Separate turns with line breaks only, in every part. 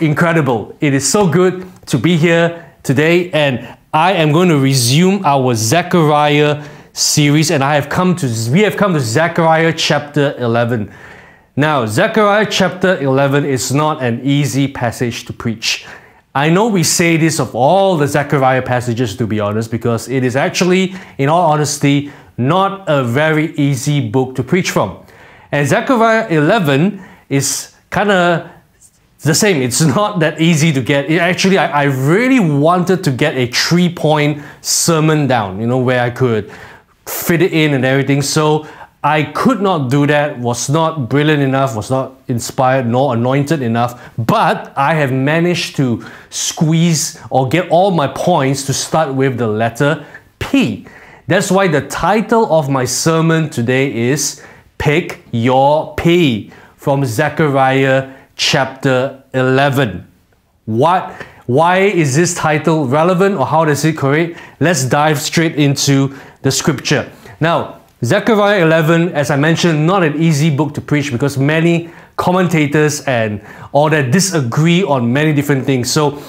incredible. It is so good to be here today, and I am going to resume our Zechariah series, and I have come to we have come to Zechariah chapter 11. Now, Zechariah chapter 11 is not an easy passage to preach. I know we say this of all the Zechariah passages, to be honest, because it is actually, in all honesty, not a very easy book to preach from. And Zechariah 11 is kind of the same. It's not that easy to get. Actually, I, I really wanted to get a three point sermon down, you know, where I could fit it in and everything. So I could not do that, was not brilliant enough, was not inspired nor anointed enough, but I have managed to squeeze or get all my points to start with the letter P. That's why the title of my sermon today is Pick Your P from Zechariah chapter 11. What why is this title relevant or how does it correlate? Let's dive straight into the scripture. Now, Zechariah 11, as I mentioned, not an easy book to preach because many commentators and all that disagree on many different things. So,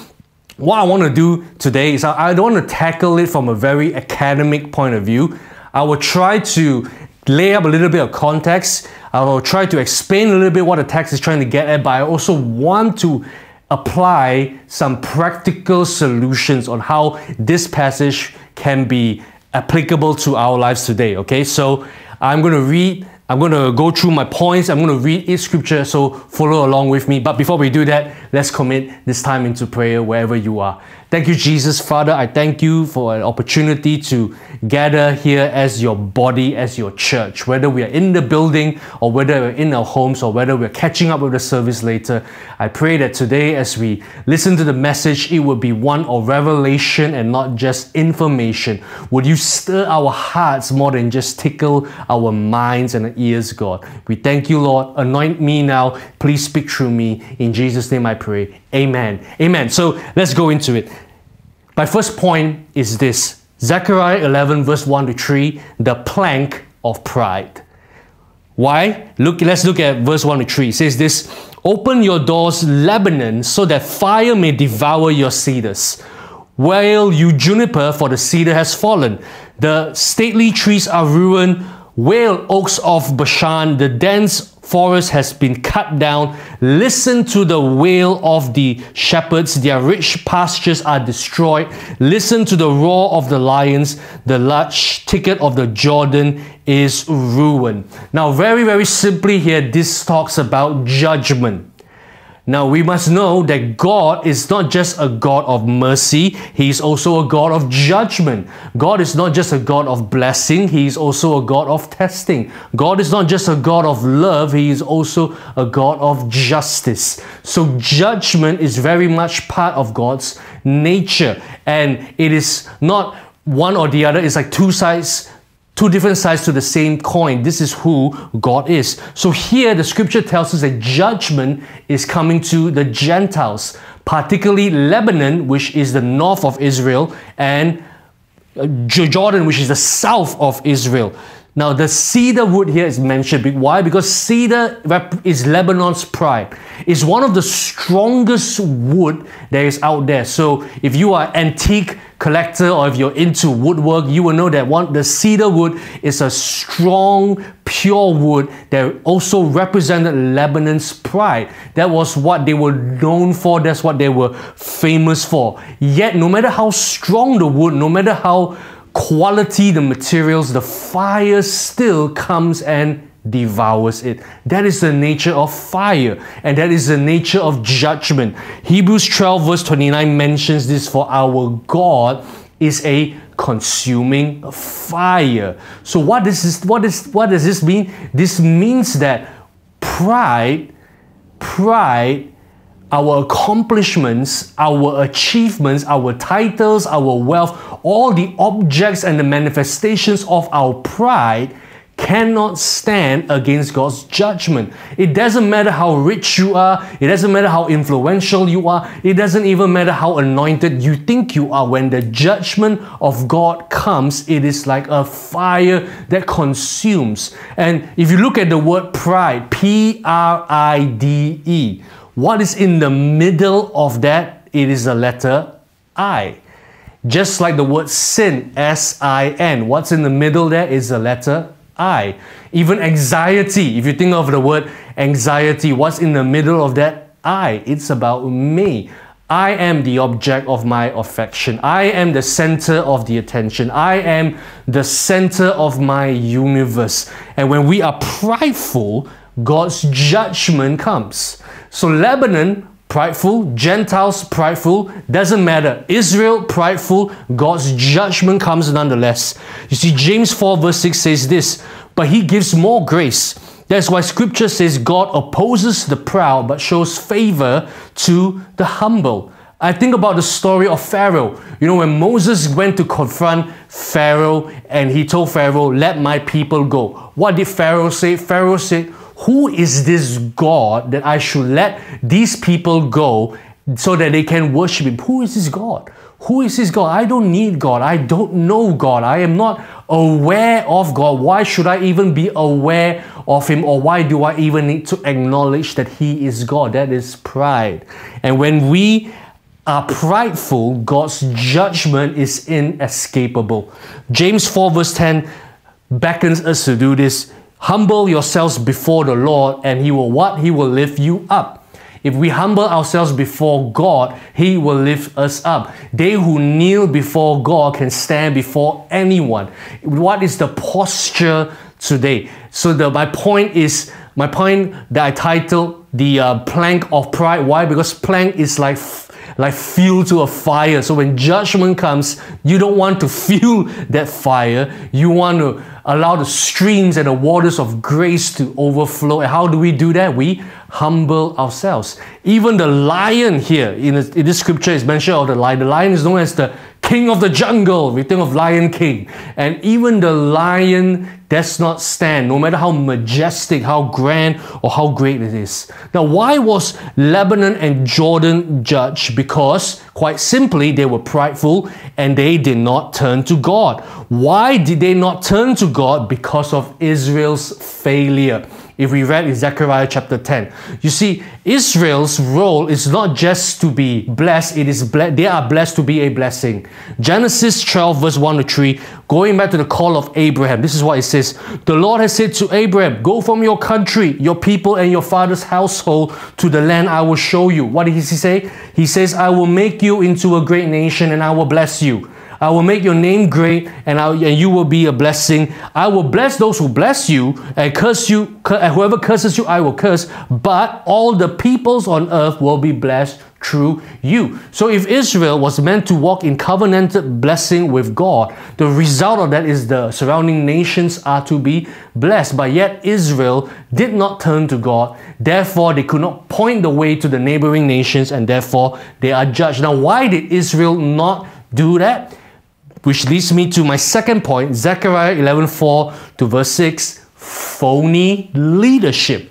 what I want to do today is I don't want to tackle it from a very academic point of view. I will try to lay up a little bit of context. I will try to explain a little bit what the text is trying to get at, but I also want to apply some practical solutions on how this passage can be applicable to our lives today. Okay, so I'm going to read, I'm going to go through my points, I'm going to read each scripture, so follow along with me. But before we do that, let's commit this time into prayer wherever you are. Thank you, Jesus. Father, I thank you for an opportunity to gather here as your body, as your church, whether we are in the building or whether we're in our homes or whether we're catching up with the service later. I pray that today, as we listen to the message, it will be one of revelation and not just information. Would you stir our hearts more than just tickle our minds and ears, God? We thank you, Lord. Anoint me now. Please speak through me. In Jesus' name I pray. Amen. Amen. So let's go into it. My first point is this Zechariah 11, verse 1 to 3, the plank of pride. Why? Look, let's look at verse 1 to 3. It says this Open your doors, Lebanon, so that fire may devour your cedars. Wail, you juniper, for the cedar has fallen. The stately trees are ruined. Wail, oaks of Bashan, the dense forest has been cut down. Listen to the wail of the shepherds. Their rich pastures are destroyed. Listen to the roar of the lions. The large ticket of the Jordan is ruined. Now, very, very simply here, this talks about judgment. Now we must know that God is not just a God of mercy, He is also a God of judgment. God is not just a God of blessing, He is also a God of testing. God is not just a God of love, He is also a God of justice. So judgment is very much part of God's nature, and it is not one or the other, it's like two sides two different sides to the same coin. This is who God is. So here the scripture tells us that judgment is coming to the Gentiles, particularly Lebanon, which is the north of Israel, and uh, Jordan, which is the south of Israel. Now, the cedar wood here is mentioned. Why? Because cedar is Lebanon's pride. It's one of the strongest wood that is out there. So, if you are antique collector or if you're into woodwork, you will know that one the cedar wood is a strong, pure wood that also represented Lebanon's pride. That was what they were known for, that's what they were famous for. Yet, no matter how strong the wood, no matter how quality the materials, the fire still comes and devours it. That is the nature of fire, and that is the nature of judgment. Hebrews 12, verse 29 mentions this for our God is a consuming fire. So what does this what is what does this mean? This means that pride, pride, our accomplishments, our achievements, our titles, our wealth, all the objects and the manifestations of our pride cannot stand against God's judgment. It doesn't matter how rich you are, it doesn't matter how influential you are, it doesn't even matter how anointed you think you are. When the judgment of God comes, it is like a fire that consumes. And if you look at the word pride, P R I D E, What is in the middle of that? It is the letter I. Just like the word sin, S I N. What's in the middle there is the letter I. Even anxiety, if you think of the word anxiety, what's in the middle of that I? It's about me. I am the object of my affection. I am the center of the attention. I am the center of my universe. And when we are prideful, God's judgment comes. So Lebanon, prideful, Gentiles, prideful, doesn't matter. Israel, prideful, God's judgment comes nonetheless. You see, James 4 verse 6 says this, but he gives more grace. That's why scripture says God opposes the proud but shows favor to the humble. I think about the story of Pharaoh. You know, when Moses went to confront Pharaoh and he told Pharaoh, Let my people go. What did Pharaoh say? Pharaoh said, Who is this God that I should let these people go so that they can worship him? Who is this God? Who is this God? I don't need God. I don't know God. I am not aware of God. Why should I even be aware of Him? Or why do I even need to acknowledge that He is God? That is pride. And when we are prideful, God's judgment is inescapable. James 4, verse 10 beckons us to do this. Humble yourselves before the Lord, and He will what? He will lift you up. If we humble ourselves before God, He will lift us up. They who kneel before God can stand before anyone. What is the posture today? So the my point is my point that I titled the uh, plank of pride. Why? Because plank is like like fuel to a fire. So when judgment comes, you don't want to fuel that fire. You want to allow the streams and the waters of grace to overflow. And how do we do that? We humble ourselves. Even the lion here in, this scripture is mentioned of the lion. The lion is known as the king of the jungle. We think of Lion King. And even the lion does not stand, no matter how majestic, how grand, or how great it is. Now, why was Lebanon and Jordan judged? Because, quite simply, they were prideful and they did not turn to God. Why did they not turn to God? Because of Israel's failure if we read in Zechariah chapter 10. You see, Israel's role is not just to be blessed, it is ble- they are blessed to be a blessing. Genesis 12, verse 1 to 3, going back to the call of Abraham, this is what it says The Lord has said to Abraham, Go from your country, your people, and your father's household to the land I will show you. What did he say? He says, I will make you into a great nation and I will bless you. I will make your name great and, I, and you will be a blessing. I will bless those who bless you and curse you, and whoever curses you, I will curse. But all the peoples on earth will be blessed through you. So if Israel was meant to walk in covenanted blessing with God, the result of that is the surrounding nations are to be blessed. But yet Israel did not turn to God. Therefore, they could not point the way to the neighboring nations and therefore they are judged. Now, why did Israel not do that? Which leads me to my second point, Zechariah 11:4 to verse 6, phony leadership.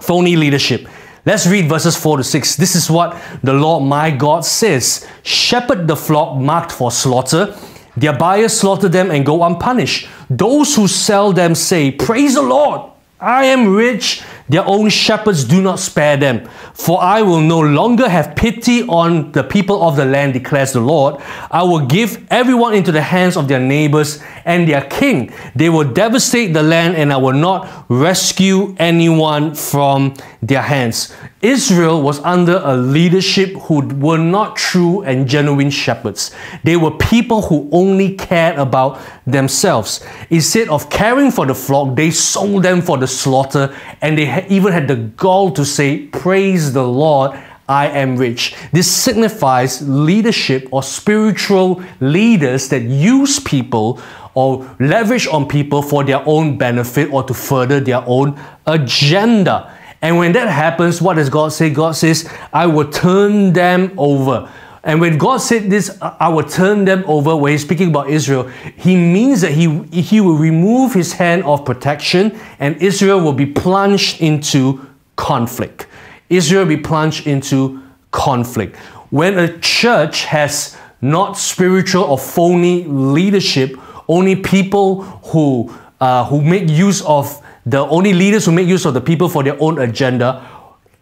Phony leadership. Let's read verses 4 to 6. This is what the Lord my God says Shepherd the flock marked for slaughter. Their buyers slaughter them and go unpunished. Those who sell them say, Praise the Lord! I am rich. Their own shepherds do not spare them. For I will no longer have pity on the people of the land, declares the Lord. I will give everyone into the hands of their neighbors and their king. They will devastate the land, and I will not rescue anyone from their hands. Israel was under a leadership who were not true and genuine shepherds. They were people who only cared about themselves. Instead of caring for the flock, they sold them for the slaughter, and they even had the gall to say, Praise the Lord. I am rich. This signifies leadership or spiritual leaders that use people or leverage on people for their own benefit or to further their own agenda. And when that happens, what does God say? God says, I will turn them over. And when God said this, I will turn them over, when he's speaking about Israel, he means that he, he will remove his hand of protection and Israel will be plunged into conflict. Israel will be plunged into conflict. When a church has not spiritual or phony leadership, only people who, uh, who make use of the only leaders who make use of the people for their own agenda,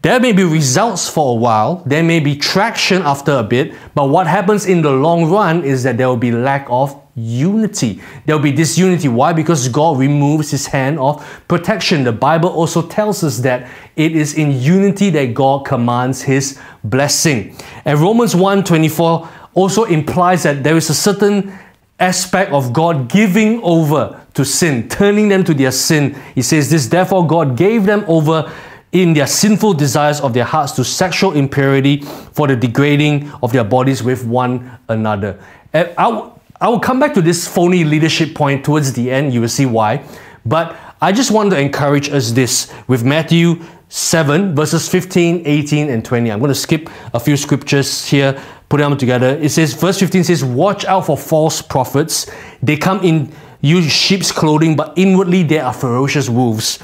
There may be results for a while, there may be traction after a bit, but what happens in the long run is that there will be lack of unity. There will be disunity. Why? Because God removes his hand of protection. The Bible also tells us that it is in unity that God commands his blessing. And Romans 1:24 also implies that there is a certain aspect of God giving over to sin, turning them to their sin. He says this, therefore God gave them over in their sinful desires of their hearts to sexual impurity for the degrading of their bodies with one another. And I, w- I will come back to this phony leadership point towards the end. You will see why. But I just want to encourage us this with Matthew 7, verses 15, 18, and 20. I'm going to skip a few scriptures here, put them together. It says, verse 15 says, Watch out for false prophets. They come in use sheep's clothing, but inwardly they are ferocious wolves.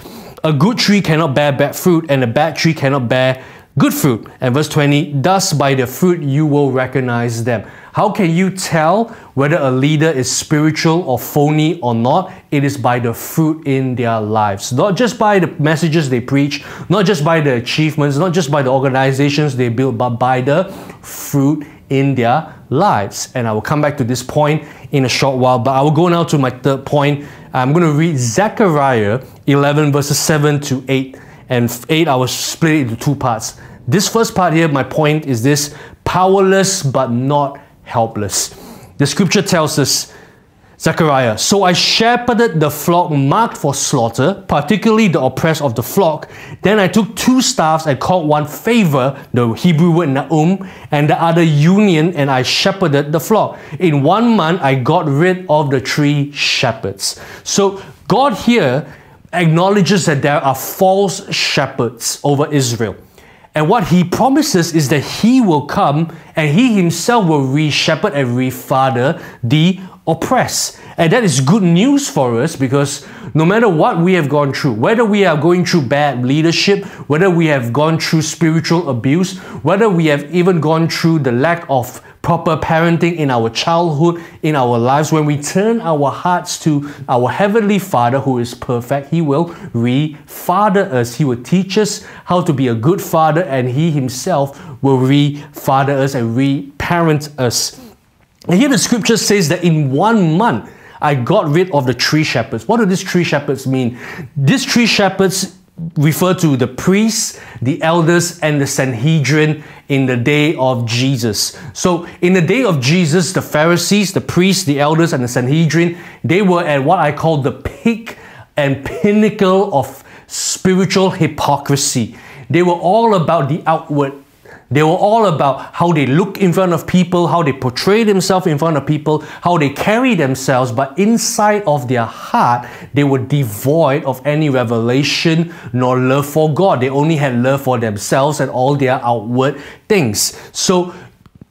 A good tree cannot bear bad fruit, and a bad tree cannot bear good fruit. And verse 20, thus by the fruit you will recognize them. How can you tell whether a leader is spiritual or phony or not? It is by the fruit in their lives. Not just by the messages they preach, not just by the achievements, not just by the organizations they build, but by the fruit in their lives. And I will come back to this point in a short while, but I will go now to my third point. I'm going to read Zechariah 11, verses 7 to 8. And 8, I will split it into two parts. This first part here, my point is this powerless but not helpless. The scripture tells us, Zechariah, so I shepherded the flock marked for slaughter, particularly the oppressed of the flock. Then I took two staffs and called one favor, the Hebrew word Noam, and the other union, and I shepherded the flock. In one month, I got rid of the three shepherds. So God here acknowledges that there are false shepherds over Israel. And what he promises is that he will come and he himself will re shepherd and re father the oppressed. And that is good news for us because no matter what we have gone through, whether we are going through bad leadership, whether we have gone through spiritual abuse, whether we have even gone through the lack of proper parenting in our childhood, in our lives, when we turn our hearts to our Heavenly Father who is perfect, He will re father us. He will teach us how to be a good father, and He Himself will re father us and re parent us. And here the scripture says that in one month, I got rid of the three shepherds. What do these three shepherds mean? These three shepherds refer to the priests, the elders, and the Sanhedrin in the day of Jesus. So, in the day of Jesus, the Pharisees, the priests, the elders, and the Sanhedrin, they were at what I call the peak and pinnacle of spiritual hypocrisy. They were all about the outward they were all about how they look in front of people, how they portray themselves in front of people, how they carry themselves, but inside of their heart, they were devoid of any revelation nor love for God. They only had love for themselves and all their outward things. So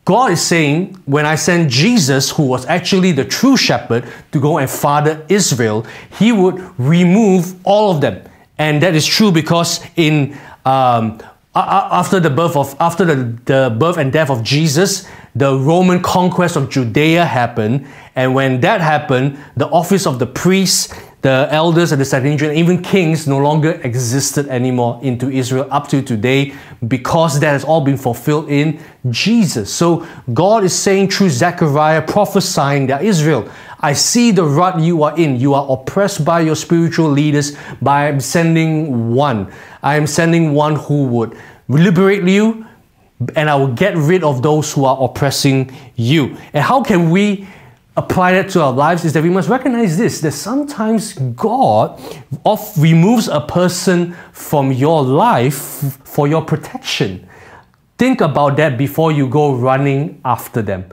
God is saying, when I sent Jesus, who was actually the true shepherd, to go and father Israel, he would remove all of them. And that is true because in um, after the birth of after the, the birth and death of Jesus, the Roman conquest of Judea happened, and when that happened, the office of the priests, the elders, and the Sanhedrin, even kings, no longer existed anymore into Israel up to today, because that has all been fulfilled in Jesus. So God is saying through Zechariah, prophesying that Israel, I see the rut you are in. You are oppressed by your spiritual leaders, by sending one. I am sending one who would liberate you, and I will get rid of those who are oppressing you. And how can we apply that to our lives? Is that we must recognize this that sometimes God off removes a person from your life for your protection. Think about that before you go running after them.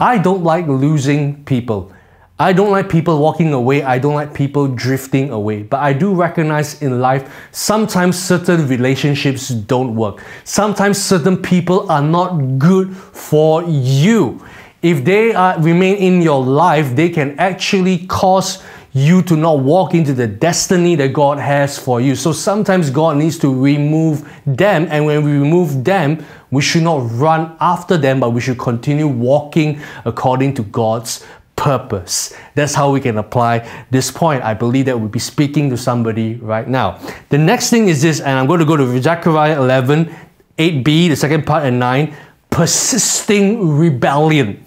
I don't like losing people. I don't like people walking away. I don't like people drifting away. But I do recognize in life, sometimes certain relationships don't work. Sometimes certain people are not good for you. If they are, remain in your life, they can actually cause you to not walk into the destiny that God has for you. So sometimes God needs to remove them. And when we remove them, we should not run after them, but we should continue walking according to God's purpose. That's how we can apply this point. I believe that we'll be speaking to somebody right now. The next thing is this, and I'm going to go to Zechariah 11, 8b, the second part, and 9 persisting rebellion.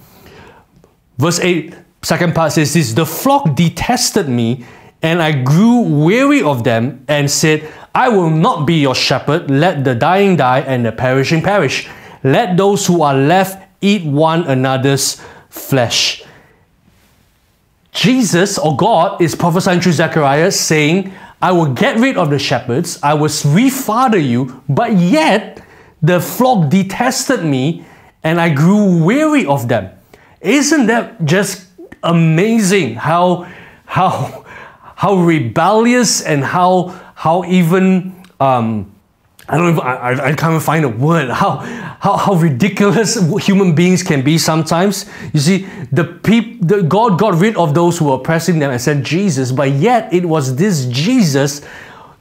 Verse 8, second part says this The flock detested me, and I grew weary of them, and said, I will not be your shepherd. Let the dying die and the perishing perish. Let those who are left eat one another's flesh. Jesus or God is prophesying through Zechariah saying, I will get rid of the shepherds, I will refather you, but yet the flock detested me and I grew weary of them. Isn't that just amazing how how how rebellious and how how even um, I don't even, I, I can't even find a word how, how how ridiculous human beings can be sometimes. You see, the peop, the God got rid of those who were oppressing them and sent Jesus, but yet it was this Jesus,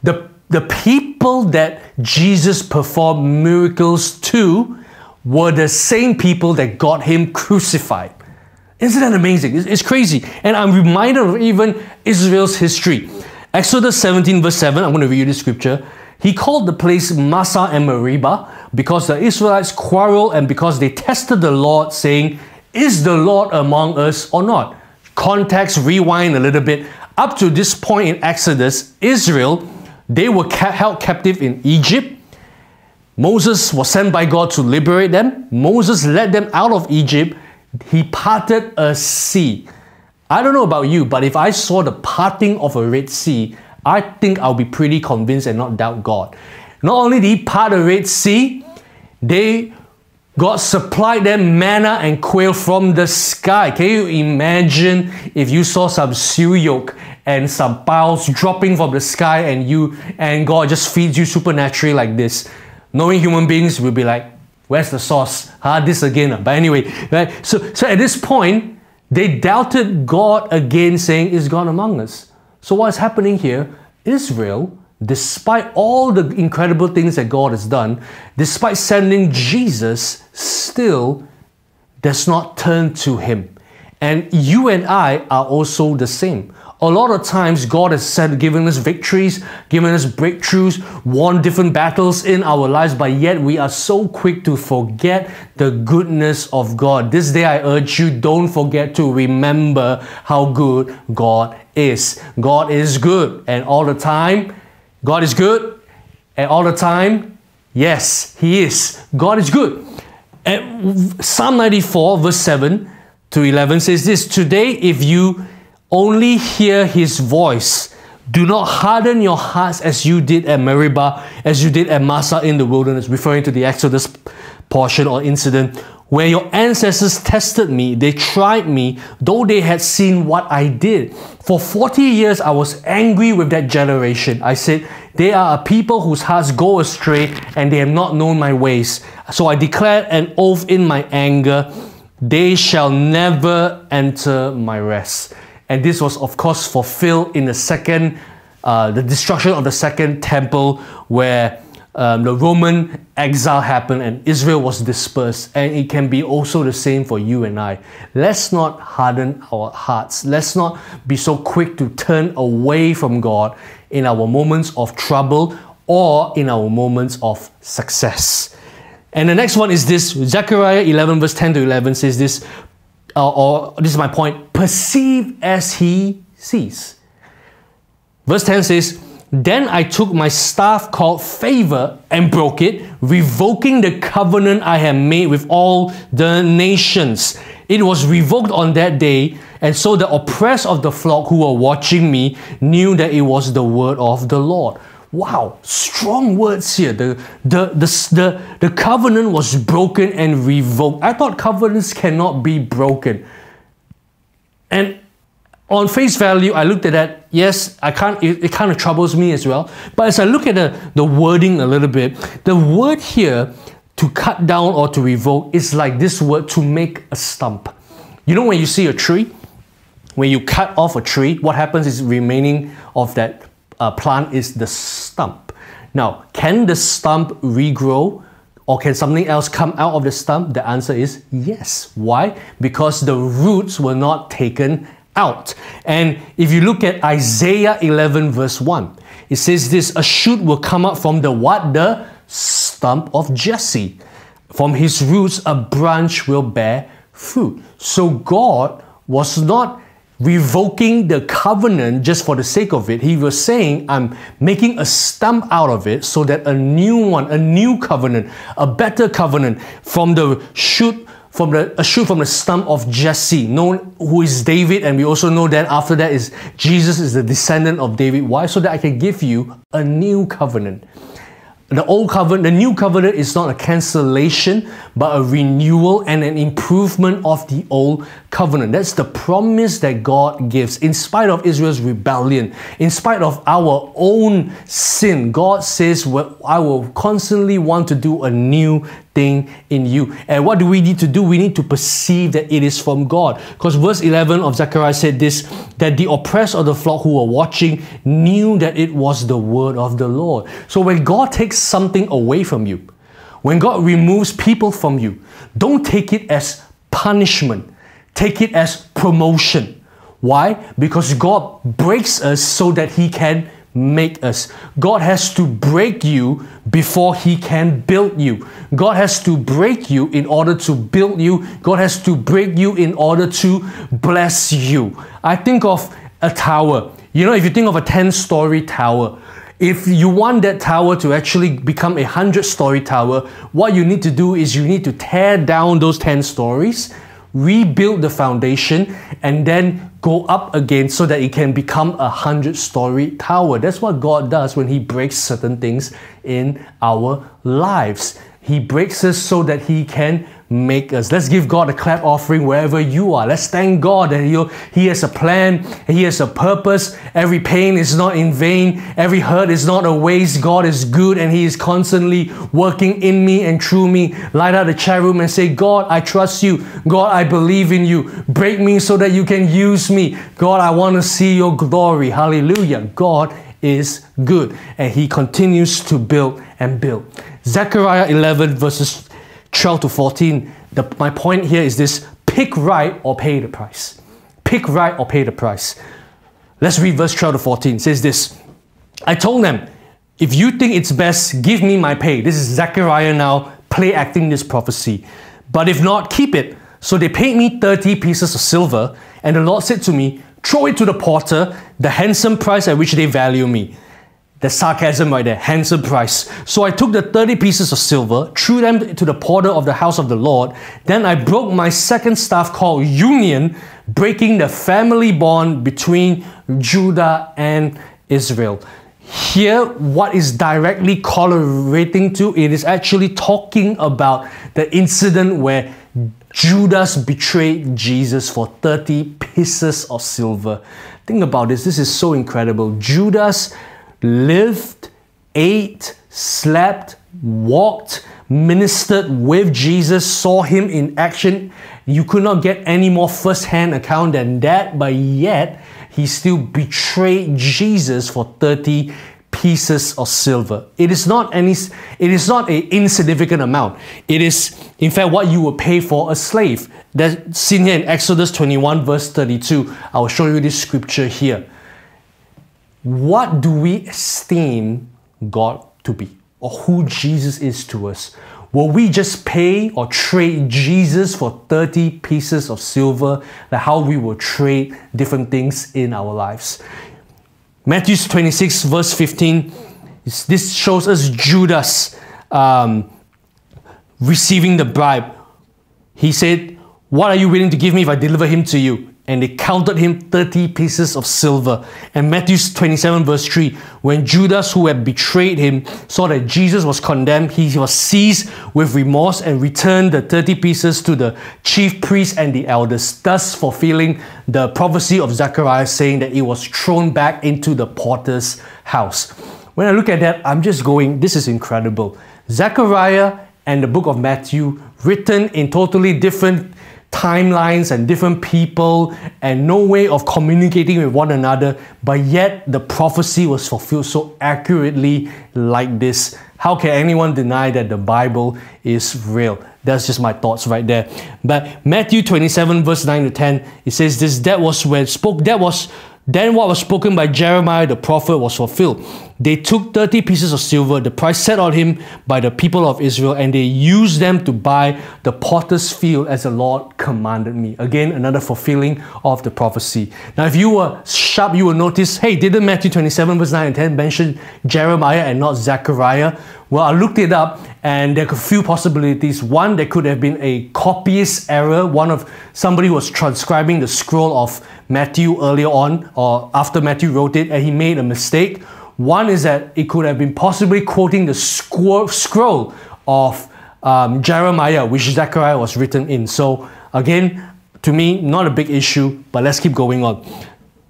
the the people that Jesus performed miracles to were the same people that got him crucified. Isn't that amazing? It's, it's crazy. And I'm reminded of even Israel's history. Exodus 17, verse 7, I'm going to read you this scripture. He called the place Massah and Meribah because the Israelites quarreled and because they tested the Lord, saying, Is the Lord among us or not? Context, rewind a little bit. Up to this point in Exodus, Israel they were held captive in Egypt. Moses was sent by God to liberate them. Moses led them out of Egypt. He parted a sea. I don't know about you, but if I saw the parting of a Red Sea, I think I'll be pretty convinced and not doubt God. Not only did He part the Red Sea, they God supplied them manna and quail from the sky. Can you imagine if you saw some suyok and some piles dropping from the sky and you and God just feeds you supernaturally like this? Knowing human beings will be like, where's the sauce? Ah, this again. But anyway, right? So, so at this point, they doubted God again, saying, Is God among us? So what's happening here? Israel despite all the incredible things that God has done, despite sending Jesus, still does not turn to Him. And you and I are also the same. A lot of times, God has said, given us victories, given us breakthroughs, won different battles in our lives, but yet we are so quick to forget the goodness of God. This day, I urge you, don't forget to remember how good God is. God is good, and all the time, God is good and all the time. Yes, He is. God is good. And Psalm 94, verse 7 to 11 says this Today, if you only hear His voice, do not harden your hearts as you did at Meribah, as you did at Massah in the wilderness, referring to the Exodus portion or incident where your ancestors tested me, they tried me, though they had seen what I did. For 40 years, I was angry with that generation. I said, They are a people whose hearts go astray, and they have not known my ways. So I declared an oath in my anger they shall never enter my rest. And this was, of course, fulfilled in the second, uh, the destruction of the second temple, where um, the Roman exile happened and Israel was dispersed. And it can be also the same for you and I. Let's not harden our hearts. Let's not be so quick to turn away from God in our moments of trouble or in our moments of success. And the next one is this Zechariah 11, verse 10 to 11 says this, uh, or this is my point perceive as he sees. Verse 10 says, then I took my staff called favor and broke it, revoking the covenant I had made with all the nations. It was revoked on that day, and so the oppressed of the flock who were watching me knew that it was the word of the Lord. Wow, strong words here. The, the, the, the, the covenant was broken and revoked. I thought covenants cannot be broken. And on face value, I looked at that. Yes, I can't. It, it, kind of troubles me as well. But as I look at the, the wording a little bit, the word here to cut down or to revoke is like this word to make a stump. You know when you see a tree, when you cut off a tree, what happens is remaining of that uh, plant is the stump. Now, can the stump regrow? Or can something else come out of the stump? The answer is yes. Why? Because the roots were not taken out. And if you look at Isaiah 11, verse 1, it says this a shoot will come up from the what? The stump of Jesse. From his roots, a branch will bear fruit. So God was not revoking the covenant just for the sake of it. He was saying, I'm making a stump out of it so that a new one, a new covenant, a better covenant from the shoot from the a shoot from the stump of Jesse, known who is David, and we also know that after that is Jesus is the descendant of David. Why? So that I can give you a new covenant. The old covenant, the new covenant is not a cancellation, but a renewal and an improvement of the old covenant. That's the promise that God gives. In spite of Israel's rebellion, in spite of our own sin, God says, well, I will constantly want to do a new thing in you. And what do we need to do? We need to perceive that it is from God. Because verse 11 of Zechariah said this that the oppressed of the flock who were watching knew that it was the word of the Lord. So when God takes something away from you, when God removes people from you, don't take it as punishment, take it as promotion. Why? Because God breaks us so that He can make us. God has to break you before He can build you. God has to break you in order to build you. God has to break you in order to bless you. I think of a tower. You know, if you think of a 10 story tower, if you want that tower to actually become a 100 story tower, what you need to do is you need to tear down those 10 stories, rebuild the foundation, and then go up again so that it can become a 100 story tower. That's what God does when He breaks certain things in our lives. He breaks us so that He can make us. Let's give God a clap offering wherever you are. Let's thank God that he, has a plan, He has a purpose. Every pain is not in vain, every hurt is not a waste. God is good and He is constantly working in me and through me. Light out the chat room and say, God, I trust you. God, I believe in you. Break me so that you can use me. God, I want to see your glory. Hallelujah. God is good and He continues to build and build. Zechariah 11, verses 12 to 14. The, my point here is this pick right or pay the price. Pick right or pay the price. Let's read verse 12 to 14. It says this I told them, if you think it's best, give me my pay. This is Zechariah now play acting this prophecy. But if not, keep it. So they paid me 30 pieces of silver, and the Lord said to me, Throw it to the porter, the handsome price at which they value me. The sarcasm right there, handsome price. So I took the 30 pieces of silver, threw them to the porter of the house of the Lord. Then I broke my second staff called union, breaking the family bond between Judah and Israel. Here, what is directly correlating to it is actually talking about the incident where Judas betrayed Jesus for 30 pieces of silver. Think about this, this is so incredible. Judas lived, ate, slept, walked, ministered with Jesus, saw him in action. You could not get any more first hand account than that, but yet he still betrayed Jesus for 30 pieces of silver. It is not any it is not an insignificant amount. It is in fact what you would pay for a slave. That's seen here in Exodus 21 verse 32. I will show you this scripture here what do we esteem God to be or who Jesus is to us? Will we just pay or trade Jesus for 30 pieces of silver, like how we will trade different things in our lives? Matthew 26, verse 15, this shows us Judas um, receiving the bribe. He said, What are you willing to give me if I deliver him to you? And they counted him 30 pieces of silver. And Matthew 27, verse 3, when Judas, who had betrayed him, saw that Jesus was condemned, he was seized with remorse and returned the 30 pieces to the chief priests and the elders, thus fulfilling the prophecy of Zechariah saying that it was thrown back into the potter's house. When I look at that, I'm just going, this is incredible. Zechariah and the book of Matthew, written in totally different timelines and different people and no way of communicating with one another, but yet the prophecy was fulfilled so accurately like this. How can anyone deny that the Bible is real? That's just my thoughts right there. But Matthew 27, verse 9 to 10, it says this that was when spoke, that was then what was spoken by Jeremiah the prophet was fulfilled. They took 30 pieces of silver, the price set on him by the people of Israel, and they used them to buy the potter's field as the Lord commanded me. Again, another fulfilling of the prophecy. Now, if you were sharp, you will notice hey, didn't Matthew 27, verse 9 and 10 mention Jeremiah and not Zechariah? Well, I looked it up and there are a few possibilities. One, there could have been a copyist error. One of somebody was transcribing the scroll of Matthew earlier on or after Matthew wrote it and he made a mistake. One is that it could have been possibly quoting the scroll of um, Jeremiah, which Zechariah was written in. So, again, to me, not a big issue, but let's keep going on.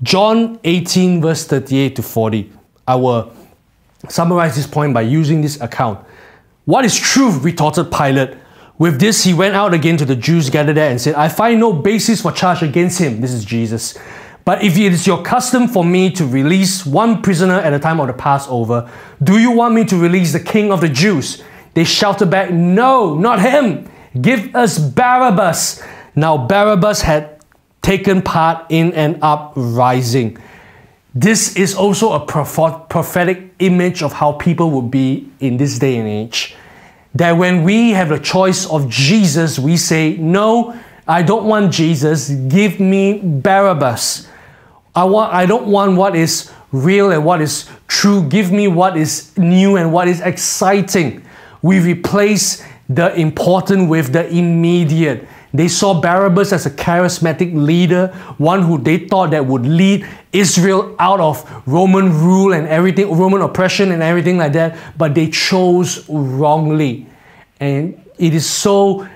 John 18, verse 38 to 40. I will summarize this point by using this account. What is truth? retorted Pilate. With this, he went out again to the Jews gathered there and said, I find no basis for charge against him. This is Jesus. But if it is your custom for me to release one prisoner at a time of the Passover, do you want me to release the king of the Jews? They shouted back, No, not him. Give us Barabbas. Now, Barabbas had taken part in an uprising. This is also a prophetic image of how people would be in this day and age. That when we have the choice of Jesus, we say, No, I don't want Jesus, give me Barabbas. I, want, I don't want what is real and what is true, give me what is new and what is exciting. We replace the important with the immediate. They saw Barabbas as a charismatic leader, one who they thought that would lead Israel out of Roman rule and everything, Roman oppression and everything like that, but they chose wrongly. And it is so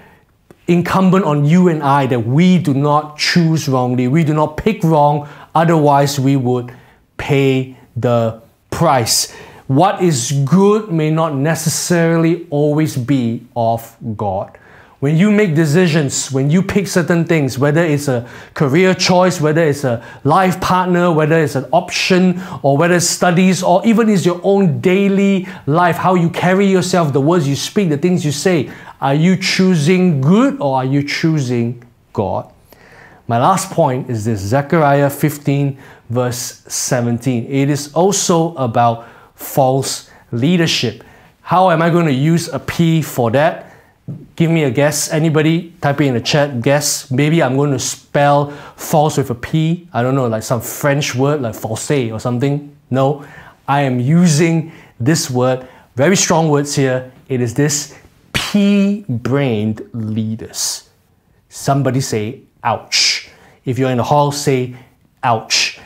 incumbent on you and I that we do not choose wrongly. We do not pick wrong, otherwise, we would pay the price. What is good may not necessarily always be of God. When you make decisions, when you pick certain things, whether it's a career choice, whether it's a life partner, whether it's an option, or whether it's studies, or even it's your own daily life, how you carry yourself, the words you speak, the things you say, are you choosing good or are you choosing God? My last point is this Zechariah 15, verse 17. It is also about false leadership. How am I going to use a P for that? Give me a guess. Anybody type it in the chat, guess. Maybe I'm going to spell false with a P. I don't know, like some French word like false or something. No, I am using this word, very strong words here. It is this P brained leaders. Somebody say, ouch. If you're in the hall, say, ouch.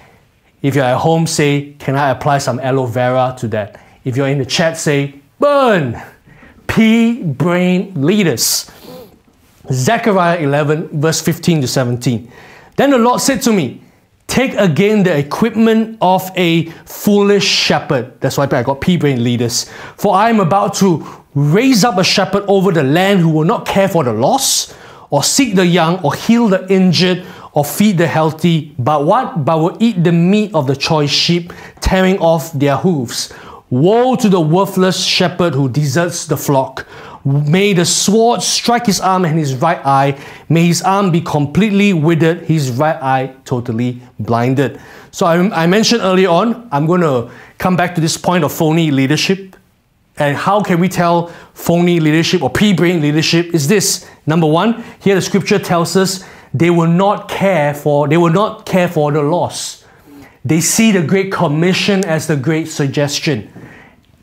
If you're at home, say, can I apply some aloe vera to that? If you're in the chat, say, burn. P brain leaders. Zechariah 11, verse 15 to 17. Then the Lord said to me, Take again the equipment of a foolish shepherd. That's why I got P brain leaders. For I am about to raise up a shepherd over the land who will not care for the lost, or seek the young, or heal the injured, or feed the healthy, but what? But will eat the meat of the choice sheep, tearing off their hooves. Woe to the worthless shepherd who deserts the flock. May the sword strike his arm and his right eye. May his arm be completely withered, his right eye totally blinded. So I, I mentioned earlier on, I'm going to come back to this point of phony leadership. And how can we tell phony leadership or pea brain leadership? Is this number one? Here the scripture tells us they will not care for they will not care for the loss. They see the Great Commission as the great suggestion.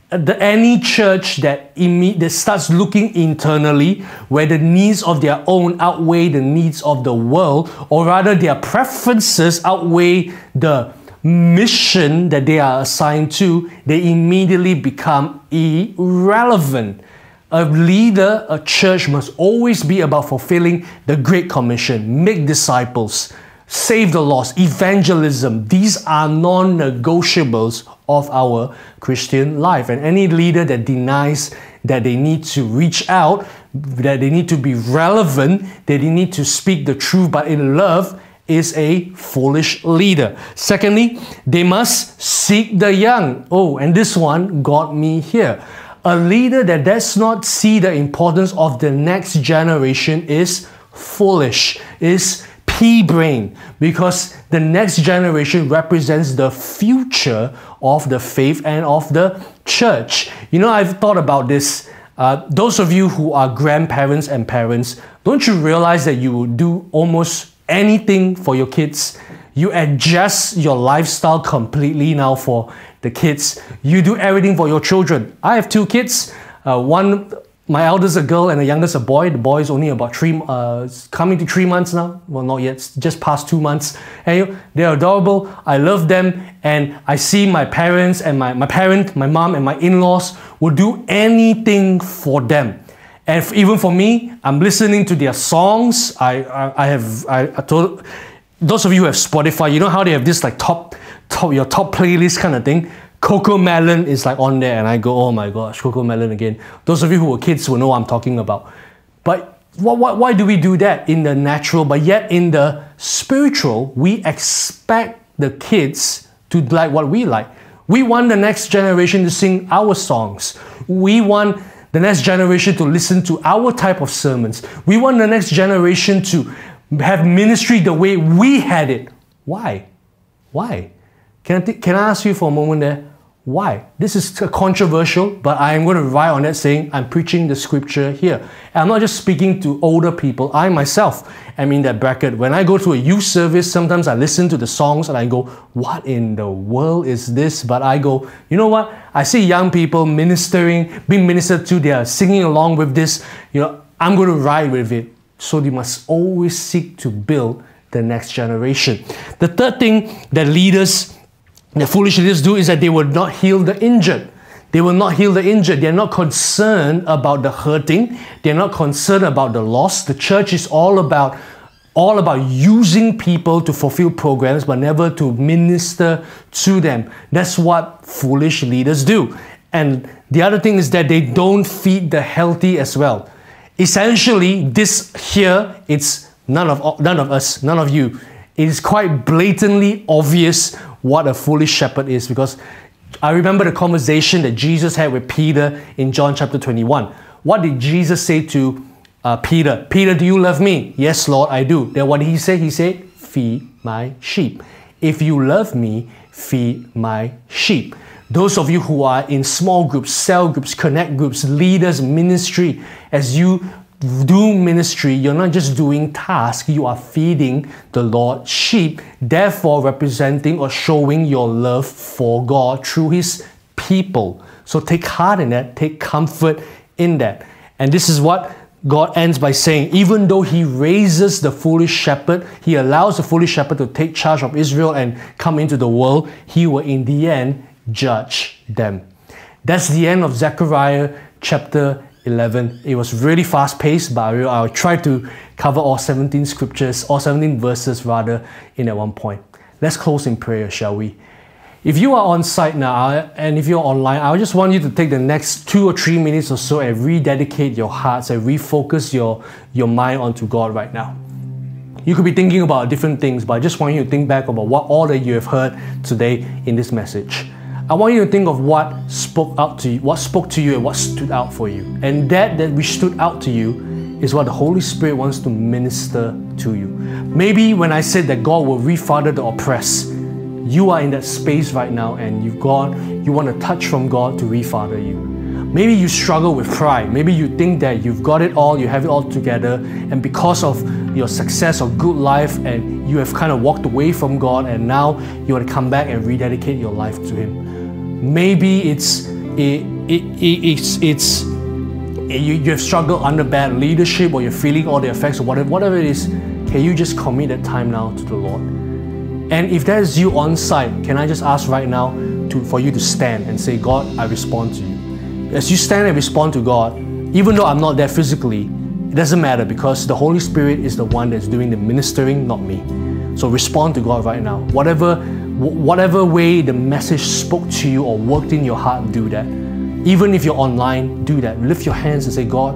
Uh, the, any church that, imme- that starts looking internally, where the needs of their own outweigh the needs of the world, or rather their preferences outweigh the mission that they are assigned to, they immediately become irrelevant. A leader, a church must always be about fulfilling the Great Commission, make disciples, save the lost, evangelism. These are non negotiables of our Christian life. And any leader that denies that they need to reach out that they need to be relevant, that they need to speak the truth, but in love, is a foolish leader. Secondly, they must seek the young. Oh, and this one got me here. A leader that does not see the importance of the next generation is foolish, is pea brain, because the next generation represents the future of the faith and of the church. You know, I've thought about this. Uh, those of you who are grandparents and parents, don't you realize that you do almost anything for your kids. You adjust your lifestyle completely now for the kids. You do everything for your children. I have two kids. Uh, one, my eldest a girl and the youngest a boy. The boy is only about three, uh, coming to three months now. Well, not yet, just past two months. And they're adorable. I love them, and I see my parents and my, my parent, my mom, and my in-laws will do anything for them. And even for me, I'm listening to their songs. I, I, I have, I, I told, those of you who have Spotify, you know how they have this like top, top, your top playlist kind of thing? CoComelon is like on there and I go, oh my gosh, CoComelon again. Those of you who were kids will know what I'm talking about. But what, what, why do we do that in the natural, but yet in the spiritual, we expect the kids to like what we like. We want the next generation to sing our songs. We want the next generation to listen to our type of sermons. We want the next generation to have ministry the way we had it. Why? Why? Can I, th- can I ask you for a moment there? Why? This is controversial, but I am going to rely on that saying I'm preaching the scripture here. And I'm not just speaking to older people. I myself am in that bracket. When I go to a youth service, sometimes I listen to the songs and I go, What in the world is this? But I go, You know what? I see young people ministering, being ministered to, they are singing along with this. You know, I'm going to ride with it. So they must always seek to build the next generation. The third thing that leaders the foolish leaders do is that they will not heal the injured. They will not heal the injured. They're not concerned about the hurting. They're not concerned about the loss. The church is all about all about using people to fulfill programs but never to minister to them. That's what foolish leaders do. And the other thing is that they don't feed the healthy as well. Essentially, this here, it's none of none of us, none of you. It is quite blatantly obvious what a foolish shepherd is because I remember the conversation that Jesus had with Peter in John chapter 21. What did Jesus say to uh, Peter? Peter, do you love me? Yes, Lord, I do. Then what did he say? He said, Feed my sheep. If you love me, feed my sheep. Those of you who are in small groups, cell groups, connect groups, leaders, ministry, as you do ministry, you're not just doing tasks, you are feeding the Lord's sheep, therefore representing or showing your love for God through His people. So take heart in that, take comfort in that. And this is what God ends by saying, even though He raises the foolish shepherd, He allows the foolish shepherd to take charge of Israel and come into the world, He will in the end judge them. That's the end of Zechariah chapter 11. It was really fast paced, but I'll, try to cover all 17 scriptures, all 17 verses rather, in at one point. Let's close in prayer, shall we? If you are on site now and if you're online, I just want you to take the next two or three minutes or so and rededicate your hearts and refocus your, your mind onto God right now. You could be thinking about different things, but I just want you to think back about what all that you have heard today in this message. I want you to think of what spoke out to you, what spoke to you and what stood out for you. And that that which stood out to you is what the Holy Spirit wants to minister to you. Maybe when I said that God will refather the oppressed, you are in that space right now and you've got you want a touch from God to refather you. Maybe you struggle with pride. Maybe you think that you've got it all, you have it all together, and because of your success or good life, and you have kind of walked away from God, and now you want to come back and rededicate your life to Him. Maybe it's it, it, it, it's it's eh, you, you have struggled under bad leadership or you're feeling all the effects or whatever whatever it is. Can you just commit that time now to the Lord? And if that is you on site, can I just ask right now to for you to stand and say, God, I respond to you. As you stand and respond to God, even though I'm not there physically, it doesn't matter because the Holy Spirit is the one that's doing the ministering, not me. So respond to God right now. Whatever whatever way the message spoke to you or worked in your heart, do that. Even if you're online, do that. Lift your hands and say, God,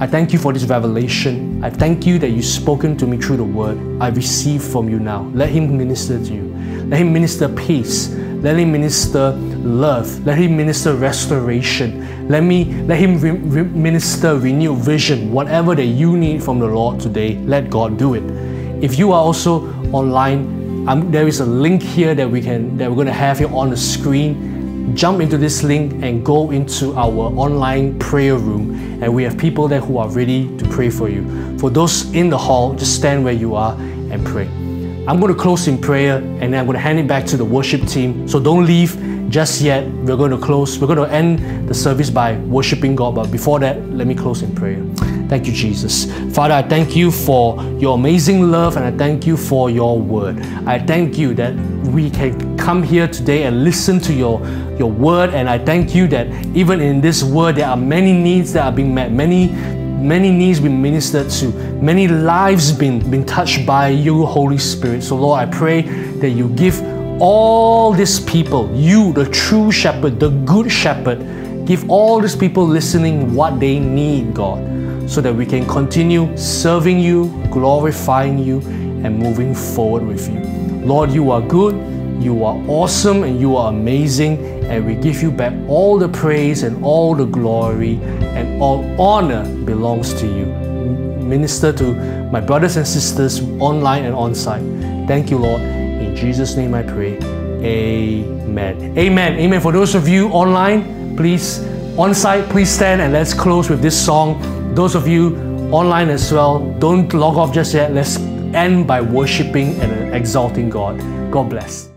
I thank you for this revelation. I thank you that you've spoken to me through the word. I receive from you now. Let Him minister to you. Let Him minister peace. Let Him minister love. Let Him minister restoration. Let me let Him re- re- minister renewed vision. Whatever that you need from the Lord today, let God do it. If you are also online, um, there is a link here that we can that we're going to have here on the screen. Jump into this link and go into our online prayer room and we have people there who are ready to pray for you. For those in the hall just stand where you are and pray. I'm going to close in prayer and then i'm going to hand it back to the worship team. So don't leave just yet. We're going to close we're going to end the service by worshiping god but before that let me close in prayer Thank you, Jesus. Father, I thank you for your amazing love and I thank you for your word. I thank you that we can come here today and listen to your, your word. And I thank you that even in this word, there are many needs that are being met, many many needs being ministered to, many lives being, being touched by you, Holy Spirit. So, Lord, I pray that you give all these people, you, the true shepherd, the good shepherd, give all these people listening what they need, God so that we can continue serving you, glorifying you, and moving forward with you. Lord, you are good, you are awesome, and you are amazing, and we give you back all the praise and all the glory and all honor belongs to you. Minister to my brothers and sisters online and on site. Thank you, Lord. In Jesus' name I pray. Amen. Amen. Amen. For those of you online, please, on site, please stand and let's close with this song. Those of you online as well, don't log off just yet. Let's end by worshiping and exalting God. God bless.